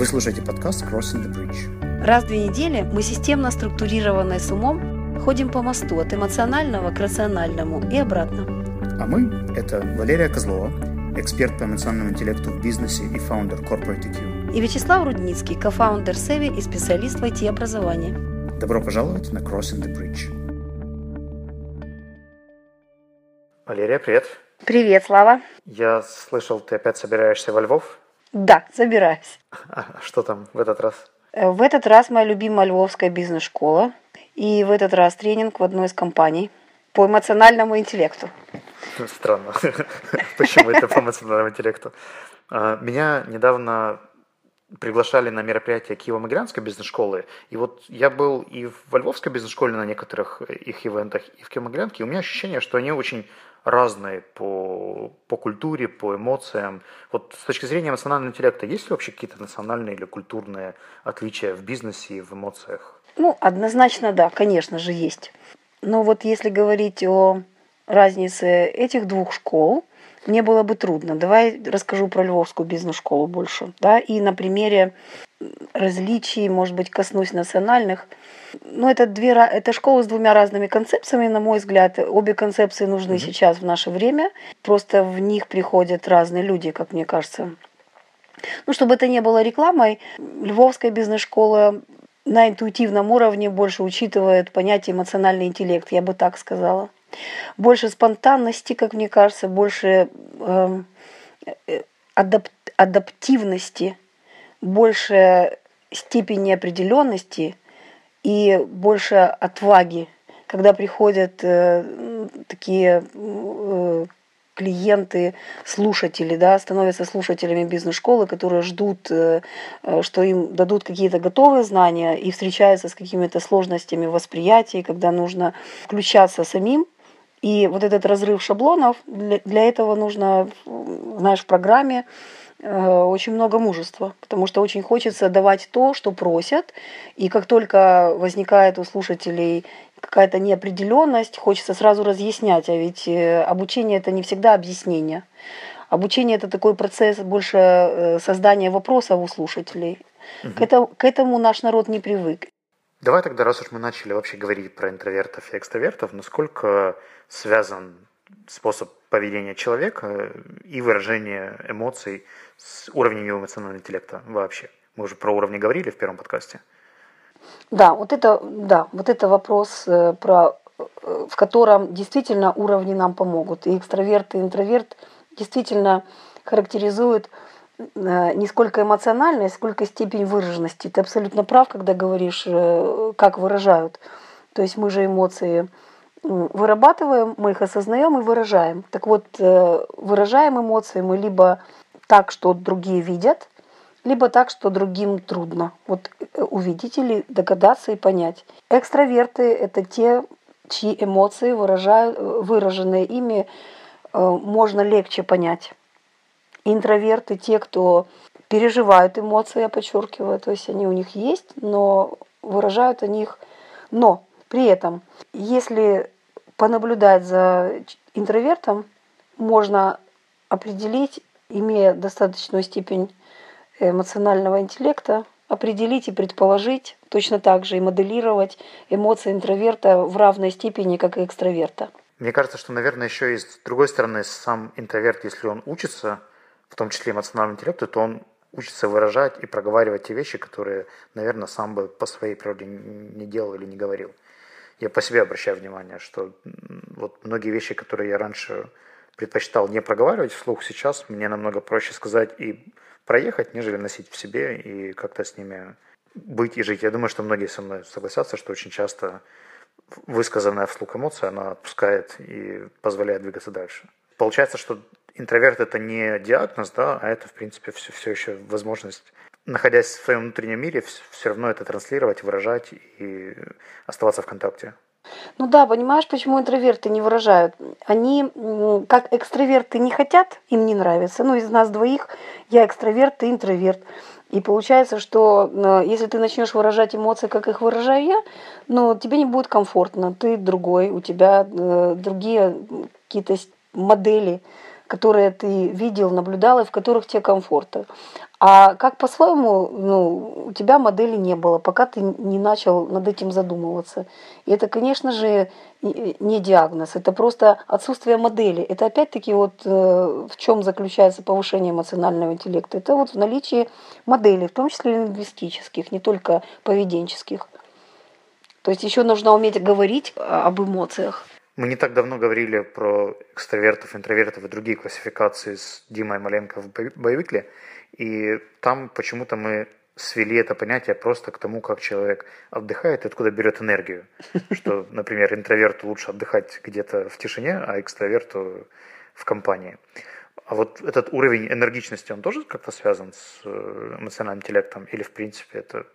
Вы слушаете подкаст Crossing the Bridge. Раз в две недели мы системно структурированные с умом ходим по мосту от эмоционального к рациональному и обратно. А мы – это Валерия Козлова, эксперт по эмоциональному интеллекту в бизнесе и фаундер Corporate EQ. И Вячеслав Рудницкий, кофаундер Севи и специалист в IT-образовании. Добро пожаловать на Crossing the Bridge. Валерия, привет. Привет, Слава. Я слышал, ты опять собираешься во Львов? Да, забираюсь. А что там в этот раз? Э, В этот раз моя любимая львовская бизнес-школа. И в этот раз тренинг в одной из компаний по эмоциональному интеллекту. Странно. Почему это по эмоциональному интеллекту? А, Меня недавно приглашали на мероприятие Киево-Мигрантской бизнес-школы. И вот я был и во Львовской бизнес-школе на некоторых их ивентах, и в Киево-Мигрантке. И у меня ощущение, что они очень разные по, по культуре, по эмоциям. Вот с точки зрения эмоционального интеллекта, есть ли вообще какие-то национальные или культурные отличия в бизнесе и в эмоциях? Ну, однозначно да, конечно же, есть. Но вот если говорить о разнице этих двух школ, мне было бы трудно. Давай расскажу про Львовскую бизнес-школу больше. Да? И на примере различий, может быть, коснусь национальных. Ну, это, две, это школа с двумя разными концепциями, на мой взгляд. Обе концепции нужны сейчас в наше время. Просто в них приходят разные люди, как мне кажется. Ну, чтобы это не было рекламой, Львовская бизнес-школа на интуитивном уровне больше учитывает понятие эмоциональный интеллект, я бы так сказала. Больше спонтанности, как мне кажется, больше эм, э, адап- адаптивности, больше степени неопределенности и больше отваги, когда приходят э, такие э, клиенты, слушатели, да, становятся слушателями бизнес-школы, которые ждут, э, э, что им дадут какие-то готовые знания и встречаются с какими-то сложностями восприятия, когда нужно включаться самим. И вот этот разрыв шаблонов, для, для этого нужно, знаешь, в программе очень много мужества, потому что очень хочется давать то, что просят, и как только возникает у слушателей какая-то неопределенность, хочется сразу разъяснять, а ведь э, обучение это не всегда объяснение. Обучение это такой процесс больше э, создания вопросов у слушателей. К, это- к этому наш народ не привык. Давай тогда, раз уж мы начали вообще говорить про интровертов и экстравертов, насколько связан способ поведения человека и выражение эмоций с уровнем его эмоционального интеллекта вообще? Мы уже про уровни говорили в первом подкасте. Да, вот это, да, вот это вопрос, э, про, э, в котором действительно уровни нам помогут. И экстраверт, и интроверт действительно характеризуют э, не сколько эмоциональность, сколько степень выраженности. Ты абсолютно прав, когда говоришь, э, как выражают. То есть мы же эмоции вырабатываем, мы их осознаем и выражаем. Так вот, э, выражаем эмоции мы либо так, что другие видят, либо так, что другим трудно. Вот э, увидеть или догадаться и понять. Экстраверты – это те, чьи эмоции, выражают, выраженные ими, э, можно легче понять. Интроверты – те, кто переживают эмоции, я подчеркиваю, то есть они у них есть, но выражают они их. Но при этом, если понаблюдать за интровертом, можно определить, имея достаточную степень эмоционального интеллекта, определить и предположить, точно так же и моделировать эмоции интроверта в равной степени, как и экстраверта. Мне кажется, что, наверное, еще и с другой стороны, сам интроверт, если он учится, в том числе эмоциональному интеллекту, то он учится выражать и проговаривать те вещи, которые, наверное, сам бы по своей природе не делал или не говорил. Я по себе обращаю внимание, что вот многие вещи, которые я раньше предпочитал не проговаривать вслух, сейчас мне намного проще сказать и проехать, нежели носить в себе и как-то с ними быть и жить. Я думаю, что многие со мной согласятся, что очень часто высказанная вслух эмоция, она отпускает и позволяет двигаться дальше. Получается, что интроверт это не диагноз, да, а это, в принципе, все, все еще возможность, находясь в своем внутреннем мире, все равно это транслировать, выражать и оставаться в контакте. Ну да, понимаешь, почему интроверты не выражают? Они, как экстраверты, не хотят, им не нравится. Ну, из нас двоих я экстраверт, ты интроверт. И получается, что э, если ты начнешь выражать эмоции, как их выражаю я, ну, тебе не будет комфортно. Ты другой, у тебя э, другие какие-то модели, которые ты видел, наблюдал, и в которых тебе комфортно. А как по-своему, ну, у тебя модели не было, пока ты не начал над этим задумываться. И это, конечно же, не диагноз, это просто отсутствие модели. Это опять-таки вот э, в чем заключается повышение эмоционального интеллекта. Это вот в наличии моделей, в том числе лингвистических, не только поведенческих. То есть еще нужно уметь говорить об эмоциях. Мы не так давно говорили про экстравертов, интровертов и другие классификации с Димой Маленко в боевикле. И там почему-то мы свели это понятие просто к тому, как человек отдыхает и откуда берет энергию. Что, например, интроверту лучше отдыхать где-то в тишине, а экстраверту в компании. А вот этот уровень энергичности, он тоже как-то связан с э, эмоциональным интеллектом? Или, в принципе, это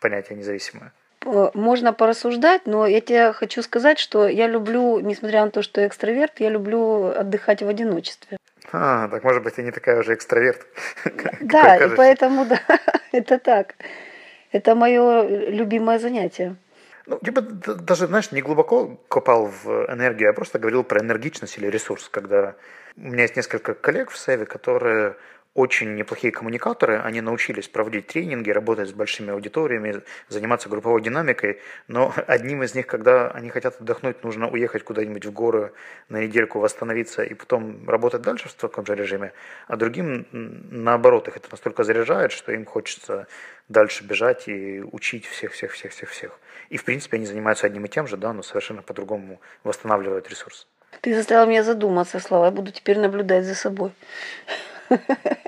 понятие независимое? Э, можно порассуждать, но я тебе хочу сказать, что я люблю, несмотря на то, что я экстраверт, я люблю отдыхать в одиночестве. А, так может быть, ты не такая уже экстраверт. Да, и поэтому, да, это так. Это мое любимое занятие. Ну, типа, даже, знаешь, не глубоко копал в энергию, я просто говорил про энергичность или ресурс, когда у меня есть несколько коллег в Севе, которые очень неплохие коммуникаторы, они научились проводить тренинги, работать с большими аудиториями, заниматься групповой динамикой, но одним из них, когда они хотят отдохнуть, нужно уехать куда-нибудь в горы на недельку, восстановиться и потом работать дальше в таком же режиме, а другим, наоборот, их это настолько заряжает, что им хочется дальше бежать и учить всех-всех-всех-всех-всех. И, в принципе, они занимаются одним и тем же, да, но совершенно по-другому восстанавливают ресурс. Ты заставил меня задуматься, Слава. Я буду теперь наблюдать за собой.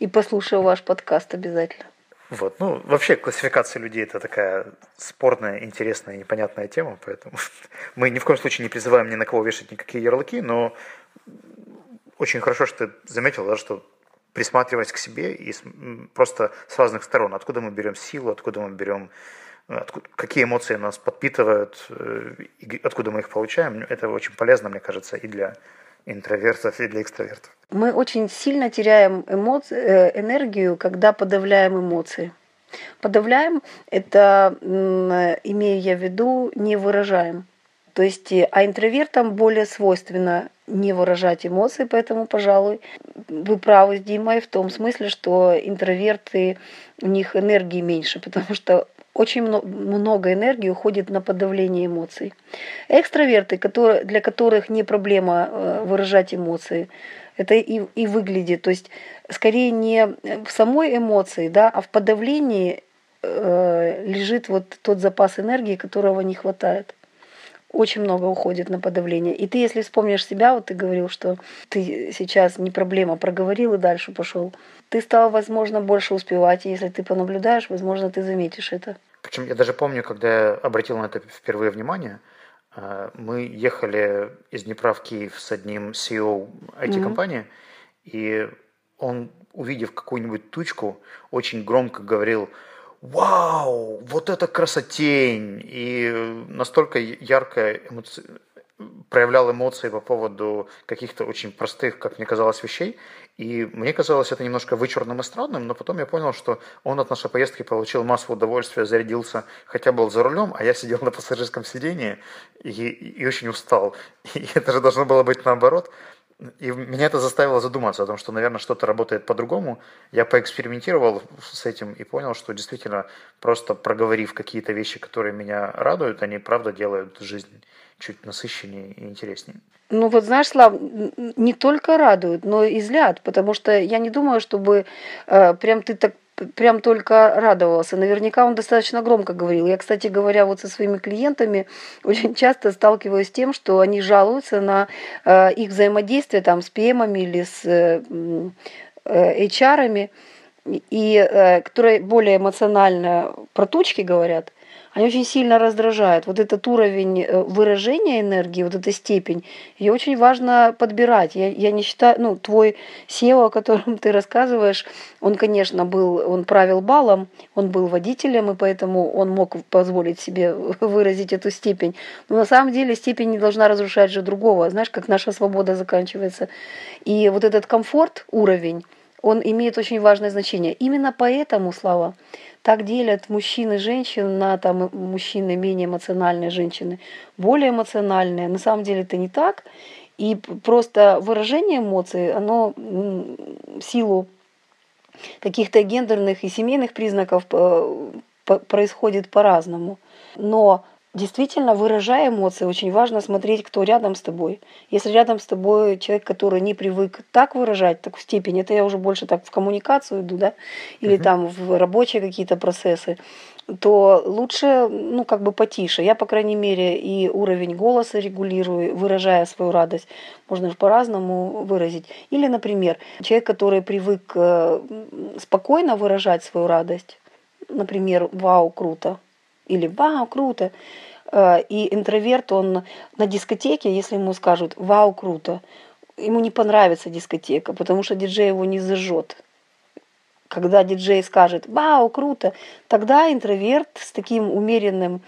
И послушаю ваш подкаст обязательно. Вот, ну, вообще классификация людей это такая спорная, интересная, непонятная тема, поэтому мы ни в коем случае не призываем ни на кого вешать никакие ярлыки, но очень хорошо, что ты заметил, да, что присматриваясь к себе и просто с разных сторон, откуда мы берем силу, откуда мы берем, откуда, какие эмоции нас подпитывают, э, откуда мы их получаем, это очень полезно, мне кажется, и для интровертов и для экстравертов. Мы очень сильно теряем эмоции, э, энергию, когда подавляем эмоции. Подавляем – это, имея в виду, не выражаем. То есть, э, а интровертам более свойственно не выражать эмоции, поэтому, пожалуй, вы правы с Димой в том смысле, что интроверты, у них энергии меньше, потому что очень много энергии уходит на подавление эмоций. Экстраверты, которые, для которых не проблема э, выражать эмоции, это и, и выглядит, то есть скорее не в самой эмоции, да, а в подавлении э, лежит вот тот запас энергии, которого не хватает. Очень много уходит на подавление. И ты, если вспомнишь себя, вот ты говорил, что ты сейчас не проблема, проговорил и дальше пошел. Ты стал, возможно, больше успевать, и если ты понаблюдаешь, возможно, ты заметишь это. Причем я даже помню, когда я обратил на это впервые внимание, э, мы ехали из Днепра в Киев с одним CEO IT-компании, mm-hmm. и он, увидев какую-нибудь тучку, очень громко говорил «Вау, вот это красотень!» И настолько ярко эмоци проявлял эмоции по поводу каких-то очень простых, как мне казалось, вещей. И мне казалось это немножко вычурным и странным, но потом я понял, что он от нашей поездки получил массу удовольствия, зарядился, хотя был за рулем, а я сидел на пассажирском сидении и, и очень устал. И это же должно было быть наоборот. И меня это заставило задуматься о том, что, наверное, что-то работает по-другому. Я поэкспериментировал с этим и понял, что действительно просто проговорив какие-то вещи, которые меня радуют, они правда делают жизнь чуть насыщеннее и интереснее. Ну вот знаешь, Слав, не только радуют, но и злят, потому что я не думаю, чтобы э, прям ты так прям только радовался. Наверняка он достаточно громко говорил. Я, кстати говоря, вот со своими клиентами очень часто сталкиваюсь с тем, что они жалуются на э, их взаимодействие там с PM или с э, э, HR, и э, которые более эмоционально про точки говорят – они очень сильно раздражают. Вот этот уровень э, выражения энергии, вот эта степень, ее очень важно подбирать. Я, я не считаю, ну, твой SEO, о котором ты рассказываешь, он, конечно, был, он правил балом, он был водителем, и поэтому он мог позволить себе выразить эту степень. Но на самом деле степень не должна разрушать же другого. Знаешь, как наша свобода заканчивается. И вот этот комфорт, уровень, он имеет очень важное значение. Именно поэтому, Слава, так делят мужчин и женщин на там мужчины менее эмоциональные, женщины более эмоциональные. На самом деле это не так. И просто выражение эмоций, оно силу каких-то гендерных и семейных признаков э, происходит по-разному. Но действительно, выражая эмоции, очень важно смотреть, кто рядом с тобой. Если рядом с тобой человек, который не привык так выражать, так в степени, это я уже больше так в коммуникацию иду, да, или uh-huh. там в рабочие какие-то процессы, то лучше, ну, как бы потише. Я, по крайней мере, и уровень голоса регулирую, выражая свою радость. Можно же по-разному выразить. Или, например, человек, который привык э, спокойно выражать свою радость, например, «Вау, круто!» Или «Вау, круто!» э, И интроверт, он на дискотеке, если ему скажут «Вау, круто!», ему не понравится дискотека, потому что диджей его не зажжет когда диджей скажет «Вау, круто!», тогда интроверт с таким умеренным,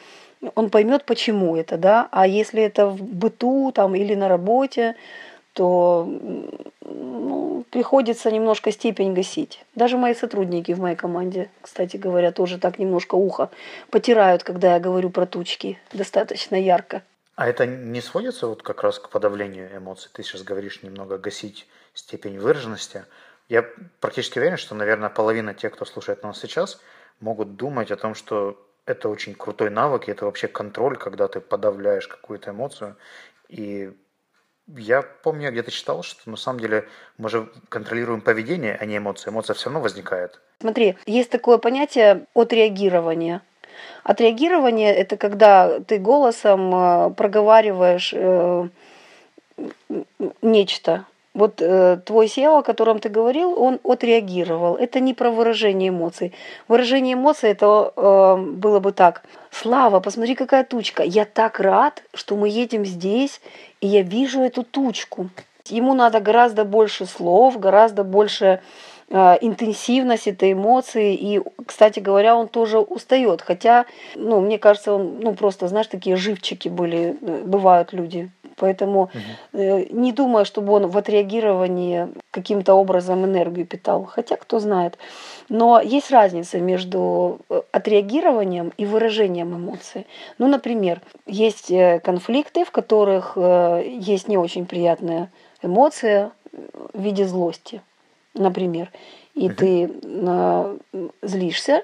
он поймет, почему это, да, а если это в быту там или на работе, то ну, приходится немножко степень гасить. Даже мои сотрудники в моей команде, кстати говоря, тоже так немножко ухо потирают, когда я говорю про тучки достаточно ярко. А это не сводится вот как раз к подавлению эмоций? Ты сейчас говоришь немного гасить степень выраженности. Я практически уверен, что, наверное, половина тех, кто слушает нас сейчас, могут думать о том, что это очень крутой навык, и это вообще контроль, когда ты подавляешь какую-то эмоцию. И я помню, я где-то читал, что на самом деле мы же контролируем поведение, а не эмоции. Эмоция все равно возникает. Смотри, есть такое понятие отреагирования. Отреагирование – это когда ты голосом э, проговариваешь э, нечто, вот э, твой SEO, о котором ты говорил, он отреагировал. Это не про выражение эмоций. Выражение эмоций это э, было бы так. Слава, посмотри, какая тучка. Я так рад, что мы едем здесь, и я вижу эту тучку. Ему надо гораздо больше слов, гораздо больше э, интенсивность этой эмоции. И, кстати говоря, он тоже устает. Хотя, ну, мне кажется, он, ну, просто, знаешь, такие живчики были, э, бывают люди Поэтому угу. не думаю, чтобы он в отреагировании каким-то образом энергию питал. Хотя, кто знает. Но есть разница между э, отреагированием и выражением эмоций. Ну, например, есть э, конфликты, в которых есть не очень приятная эмоция в виде злости, например. И угу. ты злишься,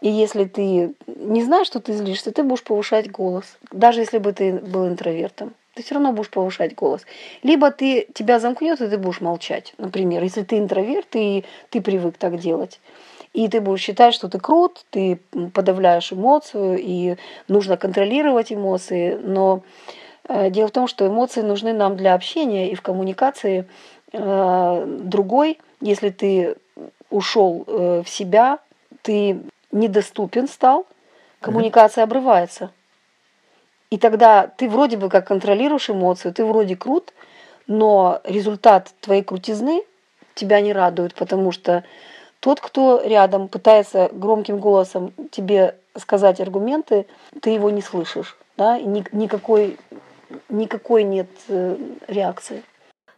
и если ты не знаешь, что ты злишься, ты будешь повышать голос, даже если бы ты был интровертом ты все равно будешь повышать голос. Либо ты, тебя замкнет, и ты будешь молчать. Например, если ты интроверт, и ты привык так делать. И ты будешь считать, что ты крут, ты подавляешь эмоцию, и нужно контролировать эмоции. Но э, дело в том, что эмоции нужны нам для общения и в коммуникации. Э, другой, если ты ушел э, в себя, ты недоступен стал, коммуникация обрывается. И тогда ты вроде бы как контролируешь эмоцию, ты вроде крут, но результат твоей крутизны тебя не радует, потому что тот, кто рядом пытается громким голосом тебе сказать аргументы, ты его не слышишь, да, и никакой, никакой нет э, реакции.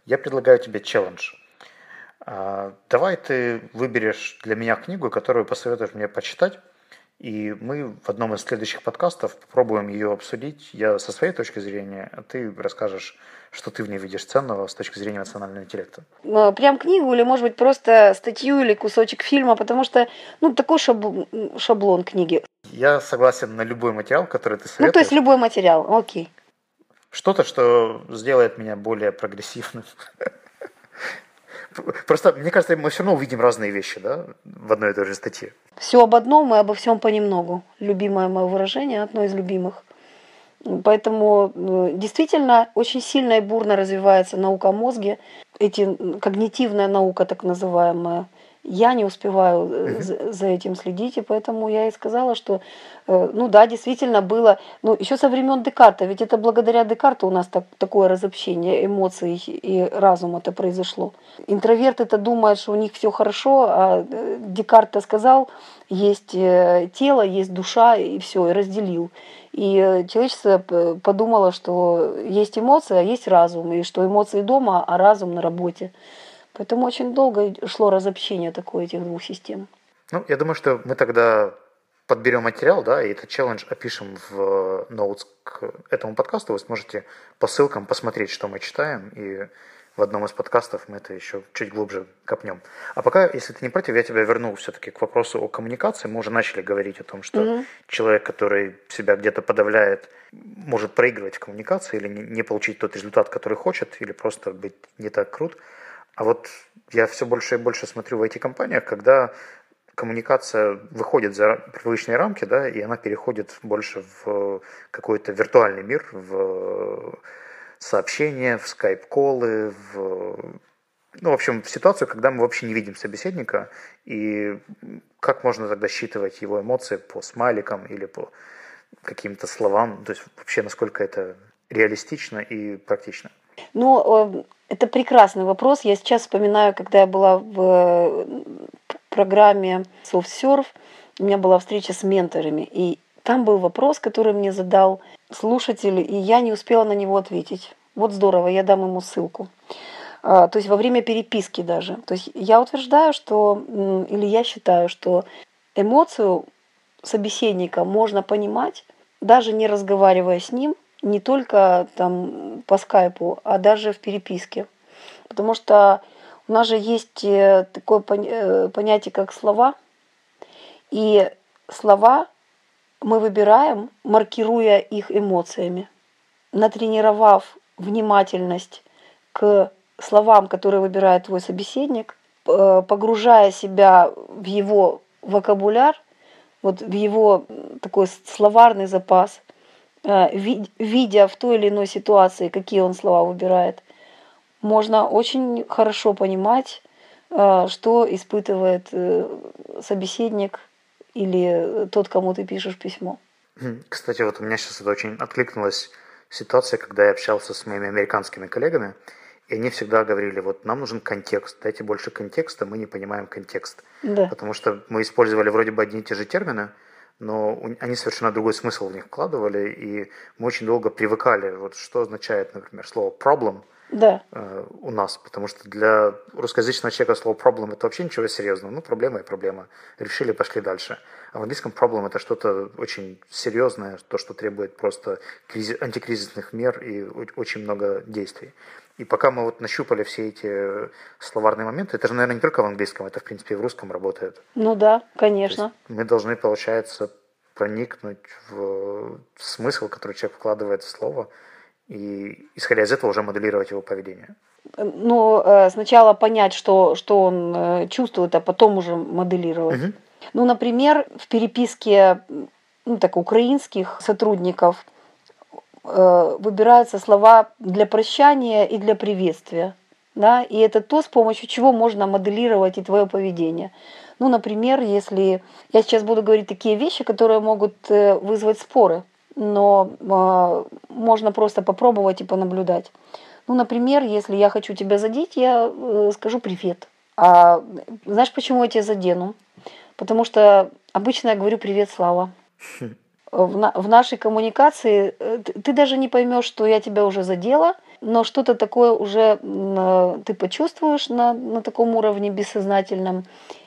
Я предлагаю тебе челлендж. А, давай ты выберешь для меня книгу, которую посоветуешь мне почитать, и мы в одном из следующих подкастов попробуем ее обсудить. Я со своей точки зрения, а ты расскажешь, что ты в ней видишь ценного с точки зрения национального интеллекта. Ну, прям книгу или, может быть, просто статью или кусочек фильма, потому что, ну, такой шаблон, шаблон книги. Я согласен на любой материал, который ты советуешь. Ну, то есть любой материал, окей. Что-то, что сделает меня более прогрессивным. Просто, мне кажется, мы все равно увидим разные вещи, да, в одной и той же статье. Все об одном и обо всем понемногу. Любимое мое выражение, одно из любимых. Поэтому э, действительно очень сильно и бурно развивается наука о мозге. Эти когнитивная наука, так называемая, я не успеваю э, за, за этим следить, и поэтому я и сказала, что, э, ну да, действительно было, ну еще со времен Декарта, ведь это благодаря Декарту у нас так, такое разобщение эмоций и разума-то произошло. Интроверты это думают, что у них все хорошо, а э, Декарт-то сказал, есть тело, есть душа, и все, и разделил. И человечество подумало, что есть эмоции, а есть разум, и что эмоции дома, а разум на работе. Поэтому очень долго шло разобщение такое этих двух систем. Ну, я думаю, что мы тогда подберем материал, да, и этот челлендж опишем в ноутс к этому подкасту. Вы сможете по ссылкам посмотреть, что мы читаем, и в одном из подкастов мы это еще чуть глубже копнем. А пока, если ты не против, я тебя верну все-таки к вопросу о коммуникации. Мы уже начали говорить о том, что mm-hmm. человек, который себя где-то подавляет, может проигрывать в коммуникации или не получить тот результат, который хочет, или просто быть не так крут. А вот я все больше и больше смотрю в IT-компаниях, когда коммуникация выходит за привычные рамки, да, и она переходит больше в какой-то виртуальный мир, в сообщения, в скайп-колы, в ну, в общем, в ситуацию, когда мы вообще не видим собеседника, и как можно тогда считывать его эмоции по смайликам или по каким-то словам, то есть вообще насколько это реалистично и практично? Ну, э, это прекрасный вопрос. Я сейчас вспоминаю, когда я была в программе SoftServe, у меня была встреча с менторами, и там был вопрос, который мне задал слушатель, и я не успела на него ответить. Вот здорово, я дам ему ссылку. А, то есть во время переписки даже. То есть я утверждаю, что, или я считаю, что эмоцию собеседника можно понимать, даже не разговаривая с ним, не только там по скайпу, а даже в переписке. Потому что у нас же есть э, такое э, понятие, как слова. И слова мы выбираем, маркируя их эмоциями. Натренировав внимательность к словам, которые выбирает твой собеседник, э, погружая себя в его вокабуляр, вот в его такой словарный запас, видя в той или иной ситуации, какие он слова выбирает, можно очень хорошо понимать, э, что испытывает э, собеседник или тот, кому ты пишешь письмо. Кстати, вот у меня сейчас это очень откликнулась ситуация, когда я общался с моими американскими коллегами, и они всегда говорили, вот нам нужен контекст, дайте больше контекста, мы не понимаем контекст. Да. Потому что мы использовали вроде бы одни и те же термины, но они совершенно другой смысл в них вкладывали, и мы очень долго привыкали, вот что означает, например, слово problem – да. э, у нас, потому что для русскоязычного человека слово problem это вообще ничего серьезного, ну проблема и проблема, решили, пошли дальше. А в английском problem это что-то очень серьезное, то, что требует просто кризи- антикризисных мер и очень много действий. И пока мы вот нащупали все эти словарные моменты, это же, наверное, не только в английском, это, в принципе, и в русском работает. Ну да, конечно. Мы должны, получается, проникнуть в смысл, который человек вкладывает в слово, и исходя из этого уже моделировать его поведение. Ну, сначала понять, что, что он э, чувствует, а потом уже моделировать. Угу. Ну, например, в переписке ну, так, украинских сотрудников э, выбираются слова для прощания и для приветствия. Да? И это то, с помощью чего можно моделировать и твое поведение. Ну, например, если я сейчас буду говорить такие вещи, которые могут вызвать споры но э, можно просто попробовать и понаблюдать. Ну, например, если я хочу тебя задеть, я э, скажу привет. А знаешь, почему я тебя задену? Потому что обычно я говорю привет, Слава. В, на, в нашей коммуникации э, ты, ты даже не поймешь, что я тебя уже задела, но что-то такое уже э, ты почувствуешь на, на таком уровне бессознательном,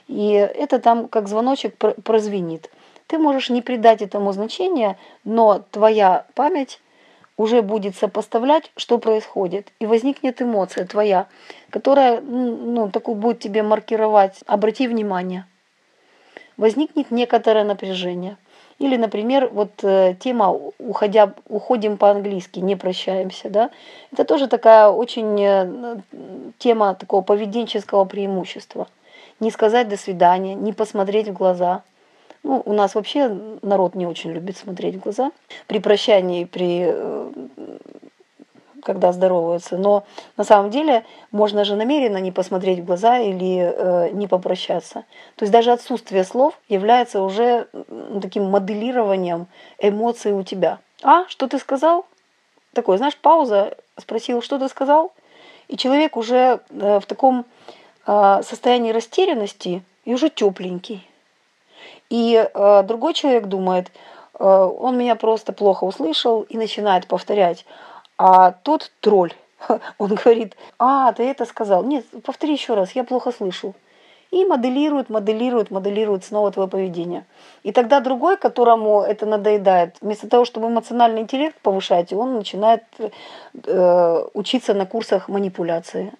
и это там как звоночек прозвенит. Ты можешь не придать этому значения, но твоя память уже будет сопоставлять, что происходит. И возникнет эмоция твоя, которая ну, такую будет тебе маркировать. Обрати внимание. Возникнет некоторое напряжение. Или, например, вот э, тема уходя, уходим по-английски, не прощаемся, да, это тоже такая очень э, тема такого поведенческого преимущества. Не сказать до свидания, не посмотреть в глаза – ну, у нас вообще народ не очень любит смотреть в глаза при прощании, при э, когда здороваются. Но на самом деле можно же намеренно не посмотреть в глаза или э, не попрощаться. То есть даже отсутствие слов является уже таким моделированием эмоций у тебя. А, что ты сказал? Такой, знаешь, пауза, спросил, что ты сказал? И человек уже э, в таком э, состоянии растерянности и уже тепленький. И э, другой человек думает, э, он меня просто плохо услышал и начинает повторять. А тот тролль, он говорит, а, ты это сказал. Нет, повтори еще раз, я плохо слышу. и моделирует, моделирует, моделирует снова твое поведение. И тогда другой, которому это надоедает, вместо того, чтобы эмоциональный интеллект повышать, он начинает э, учиться на курсах манипуляции.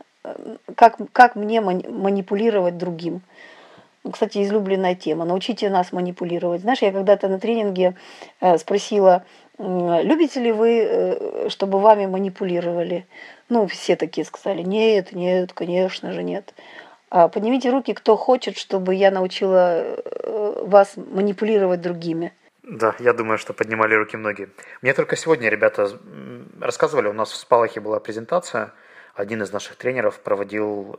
Как, как мне манипулировать другим. Кстати, излюбленная тема. Научите нас манипулировать. Знаешь, я когда-то на тренинге э, спросила, любите ли вы, э, чтобы вами манипулировали? Ну, все такие сказали, нет, нет, конечно же нет. А поднимите руки, кто хочет, чтобы я научила э, вас манипулировать другими. Да, я думаю, что поднимали руки многие. Мне только сегодня ребята рассказывали, у нас в Спалахе была презентация, один из наших тренеров проводил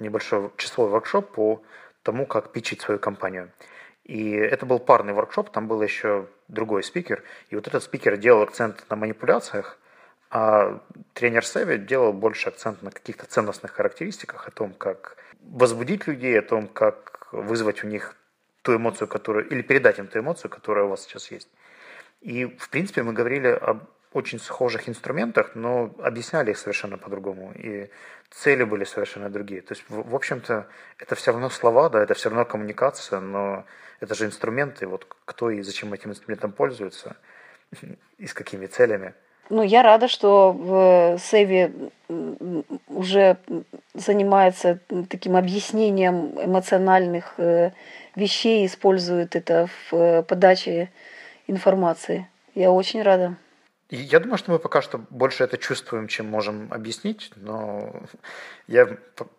небольшой часовой воркшоп по тому, как пичить свою компанию. И это был парный воркшоп, там был еще другой спикер, и вот этот спикер делал акцент на манипуляциях, а тренер Севи делал больше акцент на каких-то ценностных характеристиках, о том, как возбудить людей, о том, как вызвать у них ту эмоцию, которую, или передать им ту эмоцию, которая у вас сейчас есть. И, в принципе, мы говорили об очень схожих инструментах, но объясняли их совершенно по-другому. И цели были совершенно другие. То есть, в, в общем-то, это все равно слова, да, это все равно коммуникация, но это же инструменты. Вот кто и зачем этим инструментом пользуется, и с какими целями – ну, я рада, что в Севи уже занимается таким объяснением эмоциональных э, вещей, использует это в э, подаче информации. Я очень рада. Я думаю, что мы пока что больше это чувствуем, чем можем объяснить, но я,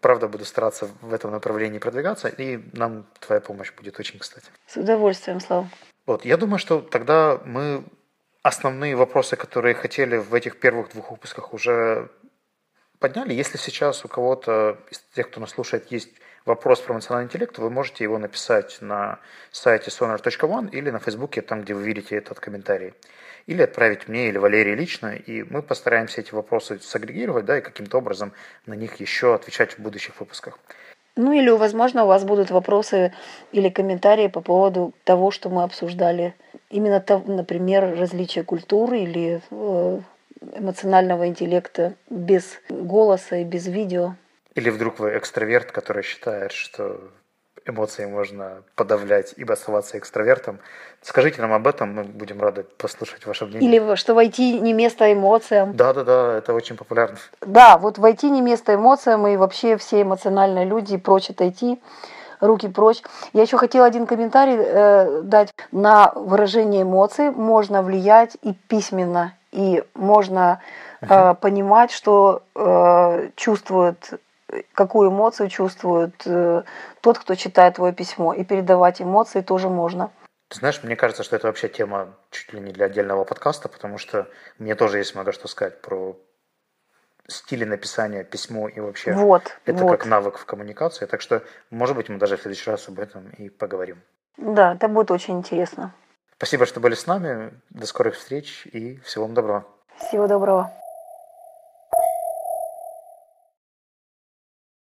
правда, буду стараться в этом направлении продвигаться, и нам твоя помощь будет очень кстати. С удовольствием, Слава. Вот, я думаю, что тогда мы основные вопросы, которые хотели в этих первых двух выпусках уже подняли. Если сейчас у кого-то из тех, кто нас слушает, есть вопрос про эмоциональный интеллект, вы можете его написать на сайте sonar.one или на фейсбуке, там, где вы видите этот комментарий. Или отправить мне или Валерии лично, и мы постараемся эти вопросы сагрегировать, да, и каким-то образом на них еще отвечать в будущих выпусках. Ну или, возможно, у вас будут вопросы или комментарии по поводу того, что мы обсуждали. Именно, например, различия культуры или э, эмоционального интеллекта без голоса и без видео. Или вдруг вы экстраверт, который считает, что эмоции можно подавлять и оставаться экстравертом. Скажите нам об этом, мы будем рады послушать ваше мнение. Или что войти не место эмоциям. Да-да-да, это очень популярно. Да, вот войти не место эмоциям, и вообще все эмоциональные люди прочь отойти, руки прочь. Я еще хотела один комментарий э, дать. На выражение эмоций можно влиять и письменно, и можно э, понимать, что э, чувствует какую эмоцию чувствует э, тот, кто читает твое письмо. И передавать эмоции тоже можно. Ты знаешь, мне кажется, что это вообще тема чуть ли не для отдельного подкаста, потому что мне тоже есть много что сказать про стили написания письмо и вообще вот, это вот. как навык в коммуникации. Так что, может быть, мы даже в следующий раз об этом и поговорим. Да, это будет очень интересно. Спасибо, что были с нами. До скорых встреч и всего вам доброго. Всего доброго.